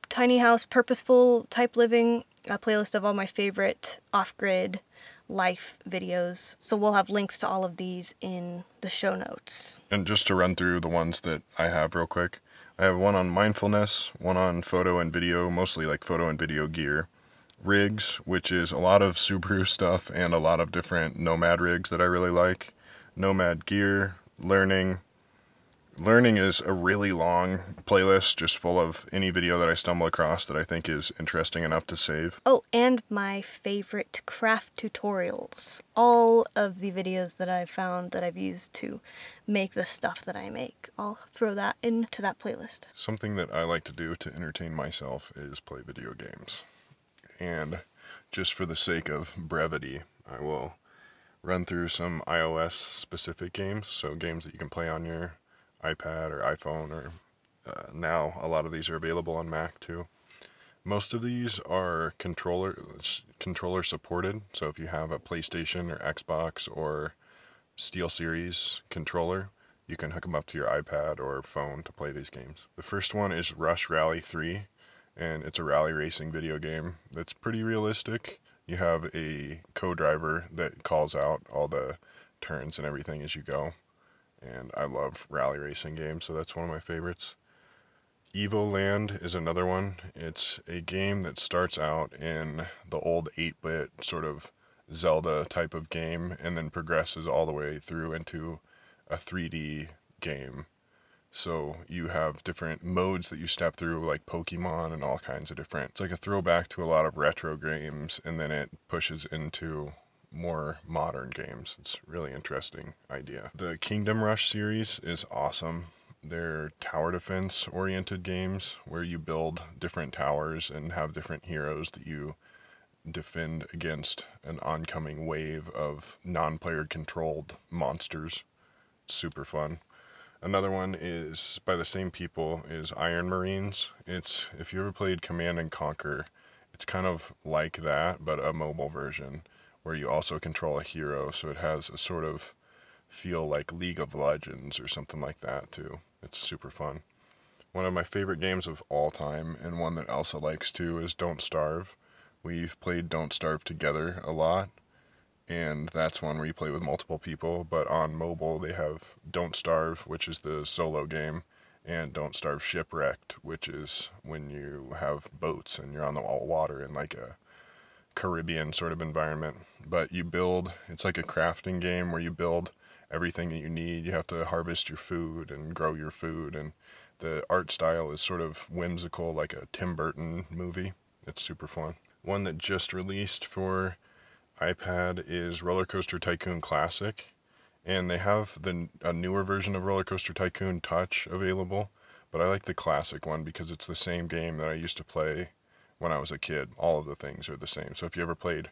Speaker 2: tiny house, purposeful type living, a playlist of all my favorite off grid life videos. So we'll have links to all of these in the show notes.
Speaker 1: And just to run through the ones that I have real quick, I have one on mindfulness, one on photo and video, mostly like photo and video gear. Rigs, which is a lot of Subaru stuff and a lot of different Nomad rigs that I really like. Nomad gear, learning. Learning is a really long playlist just full of any video that I stumble across that I think is interesting enough to save.
Speaker 2: Oh, and my favorite craft tutorials. All of the videos that I've found that I've used to make the stuff that I make. I'll throw that into that playlist.
Speaker 1: Something that I like to do to entertain myself is play video games. And just for the sake of brevity, I will run through some iOS specific games. So, games that you can play on your iPad or iPhone, or uh, now a lot of these are available on Mac too. Most of these are controller controller supported. So if you have a PlayStation or Xbox or SteelSeries controller, you can hook them up to your iPad or phone to play these games. The first one is Rush Rally 3, and it's a rally racing video game that's pretty realistic. You have a co driver that calls out all the turns and everything as you go and I love rally racing games, so that's one of my favorites. Evoland is another one. It's a game that starts out in the old 8 bit sort of Zelda type of game and then progresses all the way through into a 3D game. So you have different modes that you step through, like Pokemon and all kinds of different. It's like a throwback to a lot of retro games, and then it pushes into more modern games. It's really interesting idea. The Kingdom Rush series is awesome. They're tower defense oriented games where you build different towers and have different heroes that you defend against an oncoming wave of non-player controlled monsters. super fun. Another one is by the same people is Iron Marines. It's if you ever played Command and Conquer, it's kind of like that but a mobile version where you also control a hero, so it has a sort of feel like League of Legends or something like that too. It's super fun. One of my favorite games of all time, and one that Elsa likes too, is Don't Starve. We've played Don't Starve together a lot, and that's one where you play with multiple people. But on mobile, they have Don't Starve, which is the solo game, and Don't Starve Shipwrecked, which is when you have boats and you're on the water in like a Caribbean sort of environment. But you build, it's like a crafting game where you build everything that you need. You have to harvest your food and grow your food. And the art style is sort of whimsical, like a Tim Burton movie. It's super fun. One that just released for iPad is Roller Coaster Tycoon Classic. And they have the a newer version of Roller Coaster Tycoon Touch available, but I like the classic one because it's the same game that I used to play when I was a kid. All of the things are the same. So if you ever played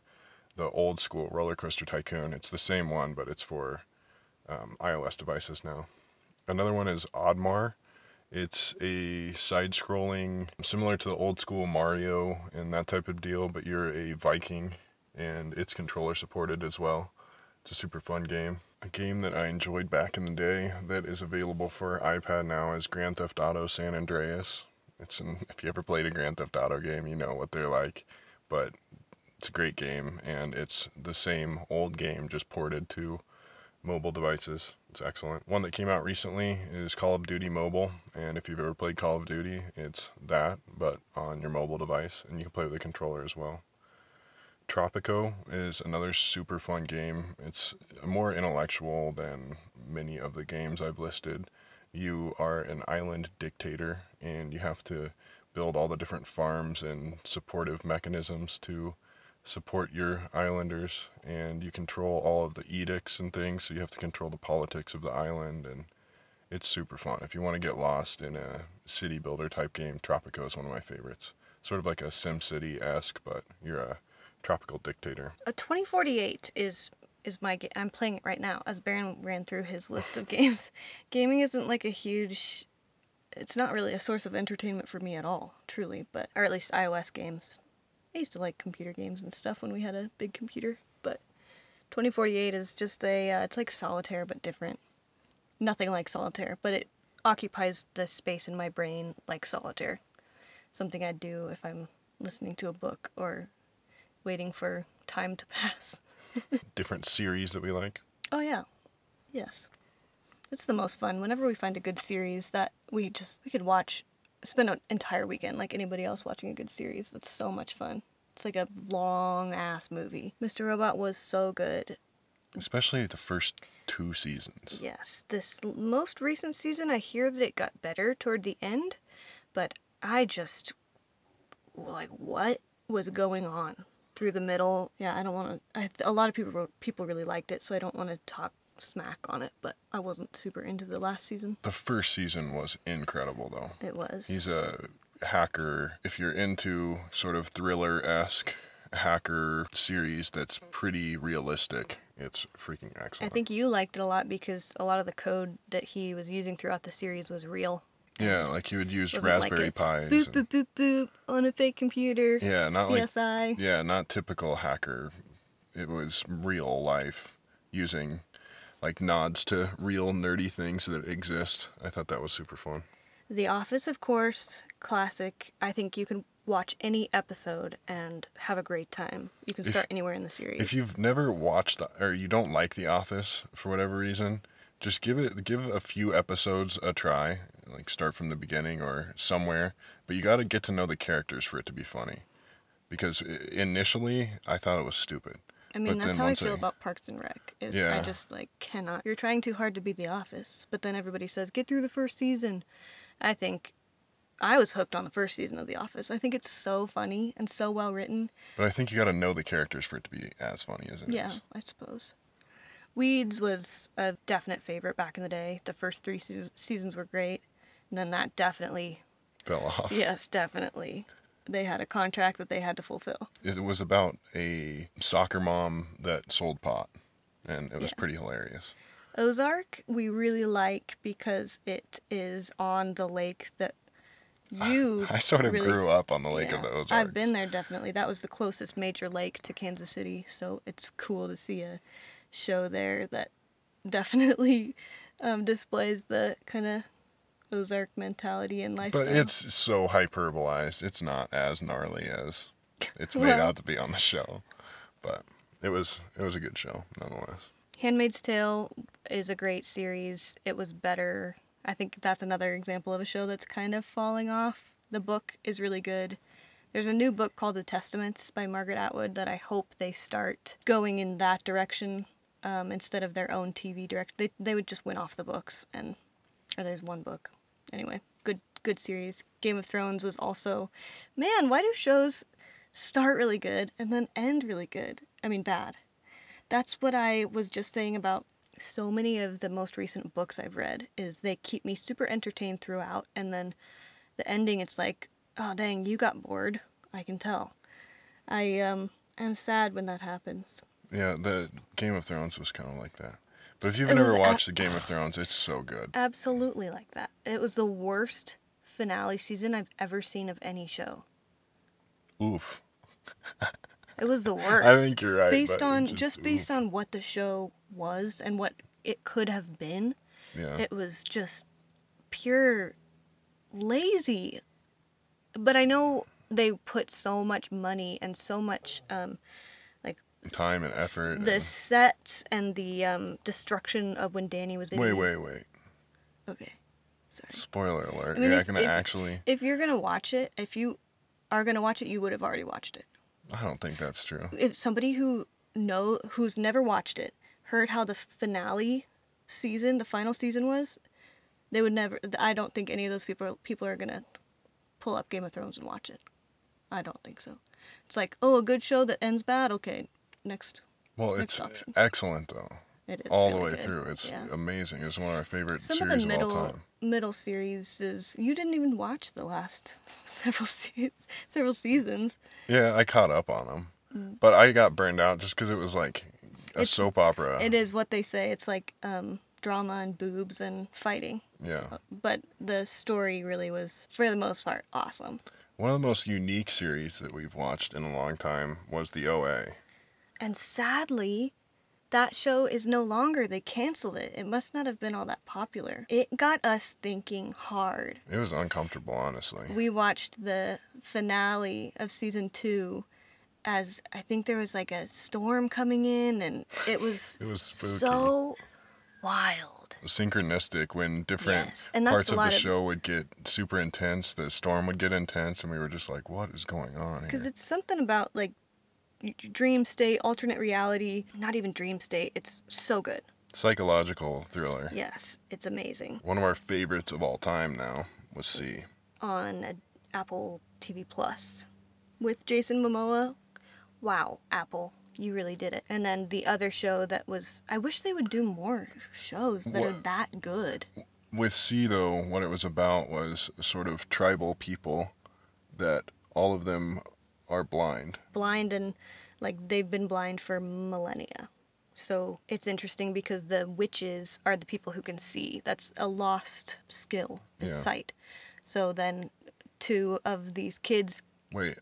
Speaker 1: the old school Roller Coaster Tycoon, it's the same one, but it's for um, iOS devices now. Another one is Oddmar. It's a side scrolling, similar to the old school Mario and that type of deal, but you're a Viking and it's controller supported as well. It's a super fun game. A game that I enjoyed back in the day that is available for iPad now is Grand Theft Auto San Andreas. It's an, if you ever played a Grand Theft Auto game, you know what they're like. But it's a great game, and it's the same old game just ported to mobile devices. It's excellent. One that came out recently is Call of Duty Mobile, and if you've ever played Call of Duty, it's that, but on your mobile device, and you can play with a controller as well. Tropico is another super fun game. It's more intellectual than many of the games I've listed you are an island dictator and you have to build all the different farms and supportive mechanisms to support your islanders and you control all of the edicts and things so you have to control the politics of the island and it's super fun if you want to get lost in a city builder type game tropico is one of my favorites sort of like a sim city esque but you're a Tropical Dictator.
Speaker 2: A 2048 is is my game. I'm playing it right now. As Baron ran through his list of games, gaming isn't like a huge. It's not really a source of entertainment for me at all, truly. But or at least iOS games. I used to like computer games and stuff when we had a big computer, but 2048 is just a. Uh, it's like solitaire but different. Nothing like solitaire, but it occupies the space in my brain like solitaire. Something I'd do if I'm listening to a book or waiting for time to pass.
Speaker 1: Different series that we like.
Speaker 2: Oh yeah. Yes. It's the most fun. Whenever we find a good series that we just we could watch spend an entire weekend like anybody else watching a good series. That's so much fun. It's like a long ass movie. Mr. Robot was so good.
Speaker 1: Especially the first two seasons.
Speaker 2: Yes. This most recent season I hear that it got better toward the end, but I just like what was going on through the middle. Yeah, I don't want to a lot of people people really liked it, so I don't want to talk smack on it, but I wasn't super into the last season.
Speaker 1: The first season was incredible, though.
Speaker 2: It was.
Speaker 1: He's a hacker. If you're into sort of thriller esque hacker series that's pretty realistic, it's freaking excellent.
Speaker 2: I think you liked it a lot because a lot of the code that he was using throughout the series was real.
Speaker 1: Yeah, like you would use
Speaker 2: like
Speaker 1: Raspberry Pis.
Speaker 2: Boop boop boop boop on a fake computer.
Speaker 1: Yeah, not like-
Speaker 2: CSI.
Speaker 1: Yeah, not typical hacker. It was real life using like nods to real nerdy things that exist. I thought that was super fun.
Speaker 2: The Office, of course, classic. I think you can watch any episode and have a great time. You can
Speaker 1: If-
Speaker 2: start anywhere in the series.
Speaker 1: If you've never watched the, or you don't like The Office for whatever reason, just give it give a few episodes a try. Like start from the beginning or somewhere, but you got to get to know the characters for it to be funny. Because initially, I thought it was stupid.
Speaker 2: I mean,
Speaker 1: but
Speaker 2: that's how I feel
Speaker 1: I-
Speaker 2: about Parks and Rec. Is
Speaker 1: Yeah.
Speaker 2: I just like cannot. You're trying too hard to be The Office, but then everybody says get through the first season. I think I was hooked on the first season of The Office. I think it's so funny and so well written.
Speaker 1: But I think you got to know the characters for it to be as funny as it is.
Speaker 2: Yeah, I suppose. Weeds was a definite favorite back in the day. The first three seasons were great. And then that definitely,
Speaker 1: Fell off.
Speaker 2: yes, definitely. They had a contract that they had to fulfill.
Speaker 1: It was about a soccer mom that sold pot, and it was
Speaker 2: Yeah.
Speaker 1: pretty hilarious.
Speaker 2: Ozark, we really like because it is on the lake that you.
Speaker 1: I sort of
Speaker 2: really
Speaker 1: grew up on the Lake of the Ozarks.
Speaker 2: I've been there definitely. That was the closest major lake to Kansas City, so it's cool to see a show there that definitely um, displays the kind of Ozark mentality and lifestyle.
Speaker 1: But it's so hyperbolized. It's not as gnarly as it's made
Speaker 2: Well-
Speaker 1: out to be on the show. But it was it was a good show nonetheless.
Speaker 2: Handmaid's Tale is a great series. It was better. I think that's another example of a show that's kind of falling off. The book is really good. There's a new book called The Testaments by Margaret Atwood that I hope they start going in that direction um, instead of their own TV direct. They they would just win off the books and or there's one book. Anyway, good good series. Game of Thrones was also man, why do shows start really good and then end really good? I mean bad that's what I was just saying about so many of the most recent books I've read is they keep me super entertained throughout and then the ending it's like oh dang you got bored I can tell I um am sad when that happens
Speaker 1: Yeah, the Game of Thrones was kind of like that. But if you've
Speaker 2: It
Speaker 1: never watched the Game of Thrones, it's so good.
Speaker 2: absolutely like that it was the worst finale season I've ever seen of any show
Speaker 1: Oof.
Speaker 2: it was the worst
Speaker 1: I think you're right.
Speaker 2: based on
Speaker 1: it
Speaker 2: just, based on what the show was and what it could have been
Speaker 1: yeah.
Speaker 2: it was just pure lazy but i know they put so much money and so much um
Speaker 1: time and effort.
Speaker 2: the
Speaker 1: and-
Speaker 2: sets and the um destruction of when danny was
Speaker 1: Wait, wait, wait.
Speaker 2: okay sorry
Speaker 1: Spoiler alert.
Speaker 2: I mean,
Speaker 1: You're
Speaker 2: if-
Speaker 1: not gonna
Speaker 2: if-
Speaker 1: actually.
Speaker 2: if you're gonna watch it if you are gonna watch it you would have already watched it
Speaker 1: I don't think that's true.
Speaker 2: if somebody who know who's never watched it heard how the finale season the final season was they would never i don't think any of those people people are gonna pull up game of thrones and watch it i don't think so it's like oh a good show that ends bad okay next
Speaker 1: Well,
Speaker 2: Next
Speaker 1: it's
Speaker 2: option.
Speaker 1: excellent though.
Speaker 2: it is
Speaker 1: all the way
Speaker 2: good.
Speaker 1: through. It's
Speaker 2: yeah.
Speaker 1: amazing. It's one of our favorite
Speaker 2: some of
Speaker 1: series
Speaker 2: the
Speaker 1: of all
Speaker 2: middle
Speaker 1: time.
Speaker 2: middle series is you didn't even watch the last several se- several seasons
Speaker 1: Yeah, I caught up on them. But I got burned out just because it was like a
Speaker 2: It's-
Speaker 1: soap opera.
Speaker 2: It is what they say. It's like um, drama and boobs and fighting.
Speaker 1: Yeah.
Speaker 2: But the story really was, for the most part, awesome.
Speaker 1: One of the most unique series that we've watched in a long time was the OA.
Speaker 2: And sadly, that show is no longer. They canceled it. It must not have been all that popular. It got us thinking hard.
Speaker 1: It was uncomfortable, honestly.
Speaker 2: We watched the finale of season two as I think there was like a storm coming in, and it was
Speaker 1: It was spooky.
Speaker 2: so wild.
Speaker 1: synchronistic when different
Speaker 2: Yes,
Speaker 1: parts of the
Speaker 2: of-
Speaker 1: show would get super intense the storm would get intense and we were just like what is going on
Speaker 2: Because it's something about like dream state, alternate reality, not even dream state. It's so good.
Speaker 1: psychological thriller
Speaker 2: Yes, it's amazing.
Speaker 1: one of our favorites of all time now was See
Speaker 2: On Apple TV Plus with Jason Momoa. Wow, Apple, you really did it. And then the other show that was, I wish they would do more shows that are that good.
Speaker 1: with See though what it was about was sort of tribal people that all of them are blind
Speaker 2: blind and like they've been blind for millennia. So it's interesting because the witches are the people who can see. That's a lost skill, is
Speaker 1: Yeah.
Speaker 2: sight. So then two of these kids,
Speaker 1: wait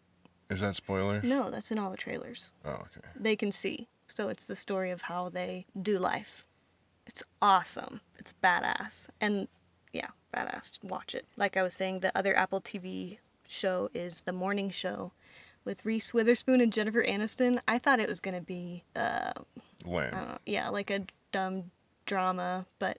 Speaker 1: is that spoiler
Speaker 2: no, that's in all the trailers.
Speaker 1: oh okay
Speaker 2: They can see. So it's the story of how they do life. It's awesome. It's badass. And yeah, badass. Watch it. Like I was saying, the other Apple TV show is The Morning Show with Reese Witherspoon and Jennifer Aniston. I thought it was going to be, uh,
Speaker 1: lame
Speaker 2: yeah, like a dumb drama, but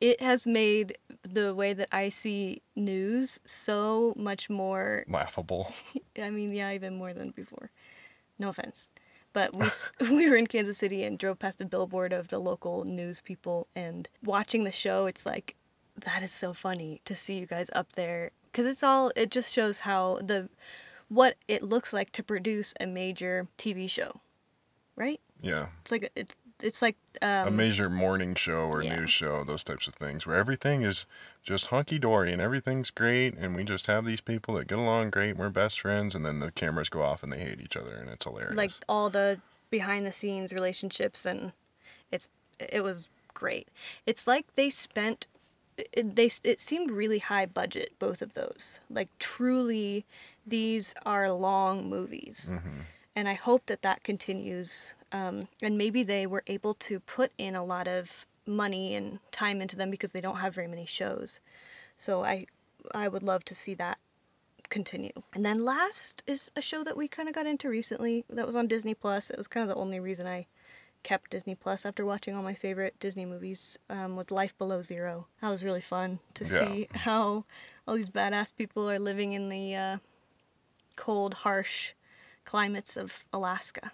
Speaker 2: it has made the way that I see news so much more
Speaker 1: laughable
Speaker 2: I mean, yeah, even more than before. No offense. But we, we were in Kansas City and drove past a billboard of the local news people and watching the show, it's like, that is so funny to see you guys up there. Because it's all, it just shows how the, what it looks like to produce a major TV show, right?
Speaker 1: yeah
Speaker 2: It's like, it's, it's like, um,
Speaker 1: a major morning show or
Speaker 2: yeah.
Speaker 1: news show, those types of things, where everything is just hunky dory and everything's great, and we just have these people that get along great, and we're best friends, and then the cameras go off and they hate each other, and it's hilarious.
Speaker 2: like all the behind the scenes relationships and it's it was great it's like they spent it, they it seemed really high budget both of those like truly these are long movies and i hope that that continues um, and maybe they were able to put in a lot of money and time into them because they don't have very many shows so i i would love to see that continue. And then last is a show that we kind of got into recently that was on Disney Plus. It was kind of the only reason I kept Disney Plus after watching all my favorite Disney movies. Um, was Life Below Zero. That was really fun to
Speaker 1: Yeah.
Speaker 2: see how all these badass people are living in the uh, cold, harsh climates of Alaska.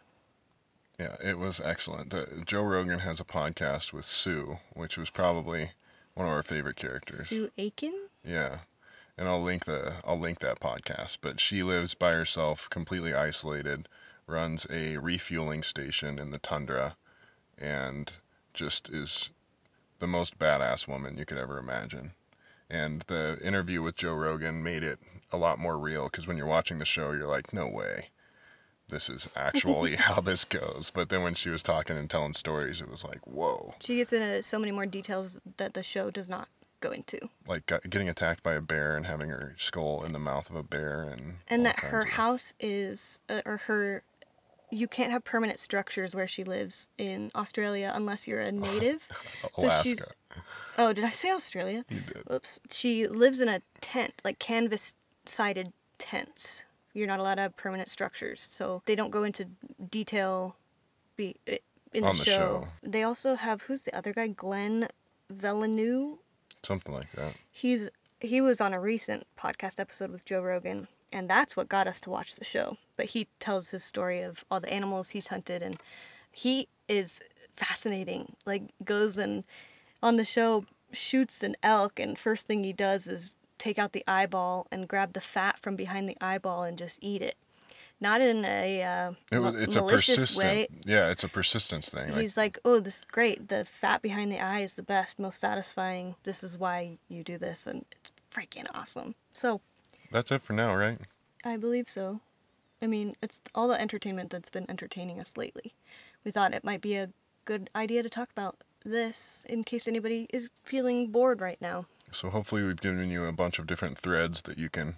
Speaker 1: yeah, it was excellent. The, Joe Rogan has a podcast with Sue, which was probably one of our favorite characters.
Speaker 2: Sue Aiken.
Speaker 1: Yeah. And I'll link the I'll link that podcast. But she lives by herself, completely isolated, runs a refueling station in the tundra, and just is the most badass woman you could ever imagine. And the interview with Joe Rogan made it a lot more real because when you're watching the show, you're like, no way. This is actually how this goes. But then when she was talking and telling stories, it was like, whoa.
Speaker 2: She gets into so many more details that the show does not go into.
Speaker 1: Like getting attacked by a bear and having her skull in the mouth of a bear and
Speaker 2: and that her house is uh, or her you can't have permanent structures where she lives in Australia unless you're a native. so
Speaker 1: Alaska.
Speaker 2: she's Oh, did I say Australia?
Speaker 1: You did.
Speaker 2: Oops. She lives in a tent, like canvas sided tents. You're not allowed to have permanent structures. So they don't go into detail be in
Speaker 1: On
Speaker 2: the,
Speaker 1: the
Speaker 2: show.
Speaker 1: show.
Speaker 2: They also have who's the other guy? Glenn Villeneuve
Speaker 1: Something like that.
Speaker 2: he's he was on a recent podcast episode with Joe Rogan, and that's what got us to watch the show. But he tells his story of all the animals he's hunted, and he is fascinating. Like goes and on the show shoots an elk, and first thing he does is take out the eyeball and grab the fat from behind the eyeball and just eat it. Not in a uh,
Speaker 1: It was, it's a
Speaker 2: malicious
Speaker 1: persistent.
Speaker 2: way.
Speaker 1: Yeah, it's a persistence thing. Like,
Speaker 2: He's like, oh, this is great. The fat behind the eye is the best, most satisfying. This is why you do this, and it's freaking awesome. So,
Speaker 1: that's it for now, right?
Speaker 2: I believe so. I mean, it's all the entertainment that's been entertaining us lately. We thought it might be a good idea to talk about this in case anybody is feeling bored right now.
Speaker 1: So hopefully we've given you a bunch of different threads that you can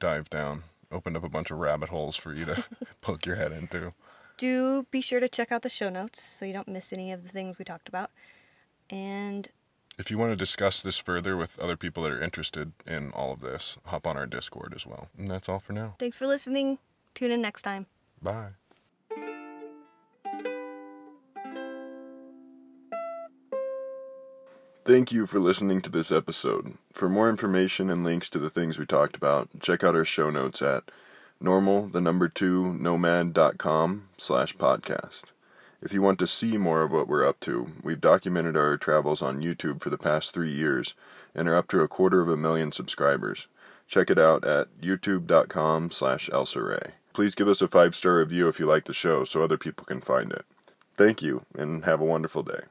Speaker 1: dive down. Opened up a bunch of rabbit holes for you to poke your head into.
Speaker 2: Do be sure to check out the show notes so you don't miss any of the things we talked about. And
Speaker 1: If you want to discuss this further with other people that are interested in all of this, hop on our Discord as well. And that's all for now.
Speaker 2: thanks for listening. Tune in next time.
Speaker 1: Bye. Thank you for listening to this episode. For more information and links to the things we talked about, check out our show notes at normal, the number two, nomad.com slash podcast. If you want to see more of what we're up to, we've documented our travels on YouTube for the past three years and are up to a quarter of a million subscribers. Check it out at youtube.com slash. Please give us a five-star review if you like the show so other people can find it. Thank you, and have a wonderful day.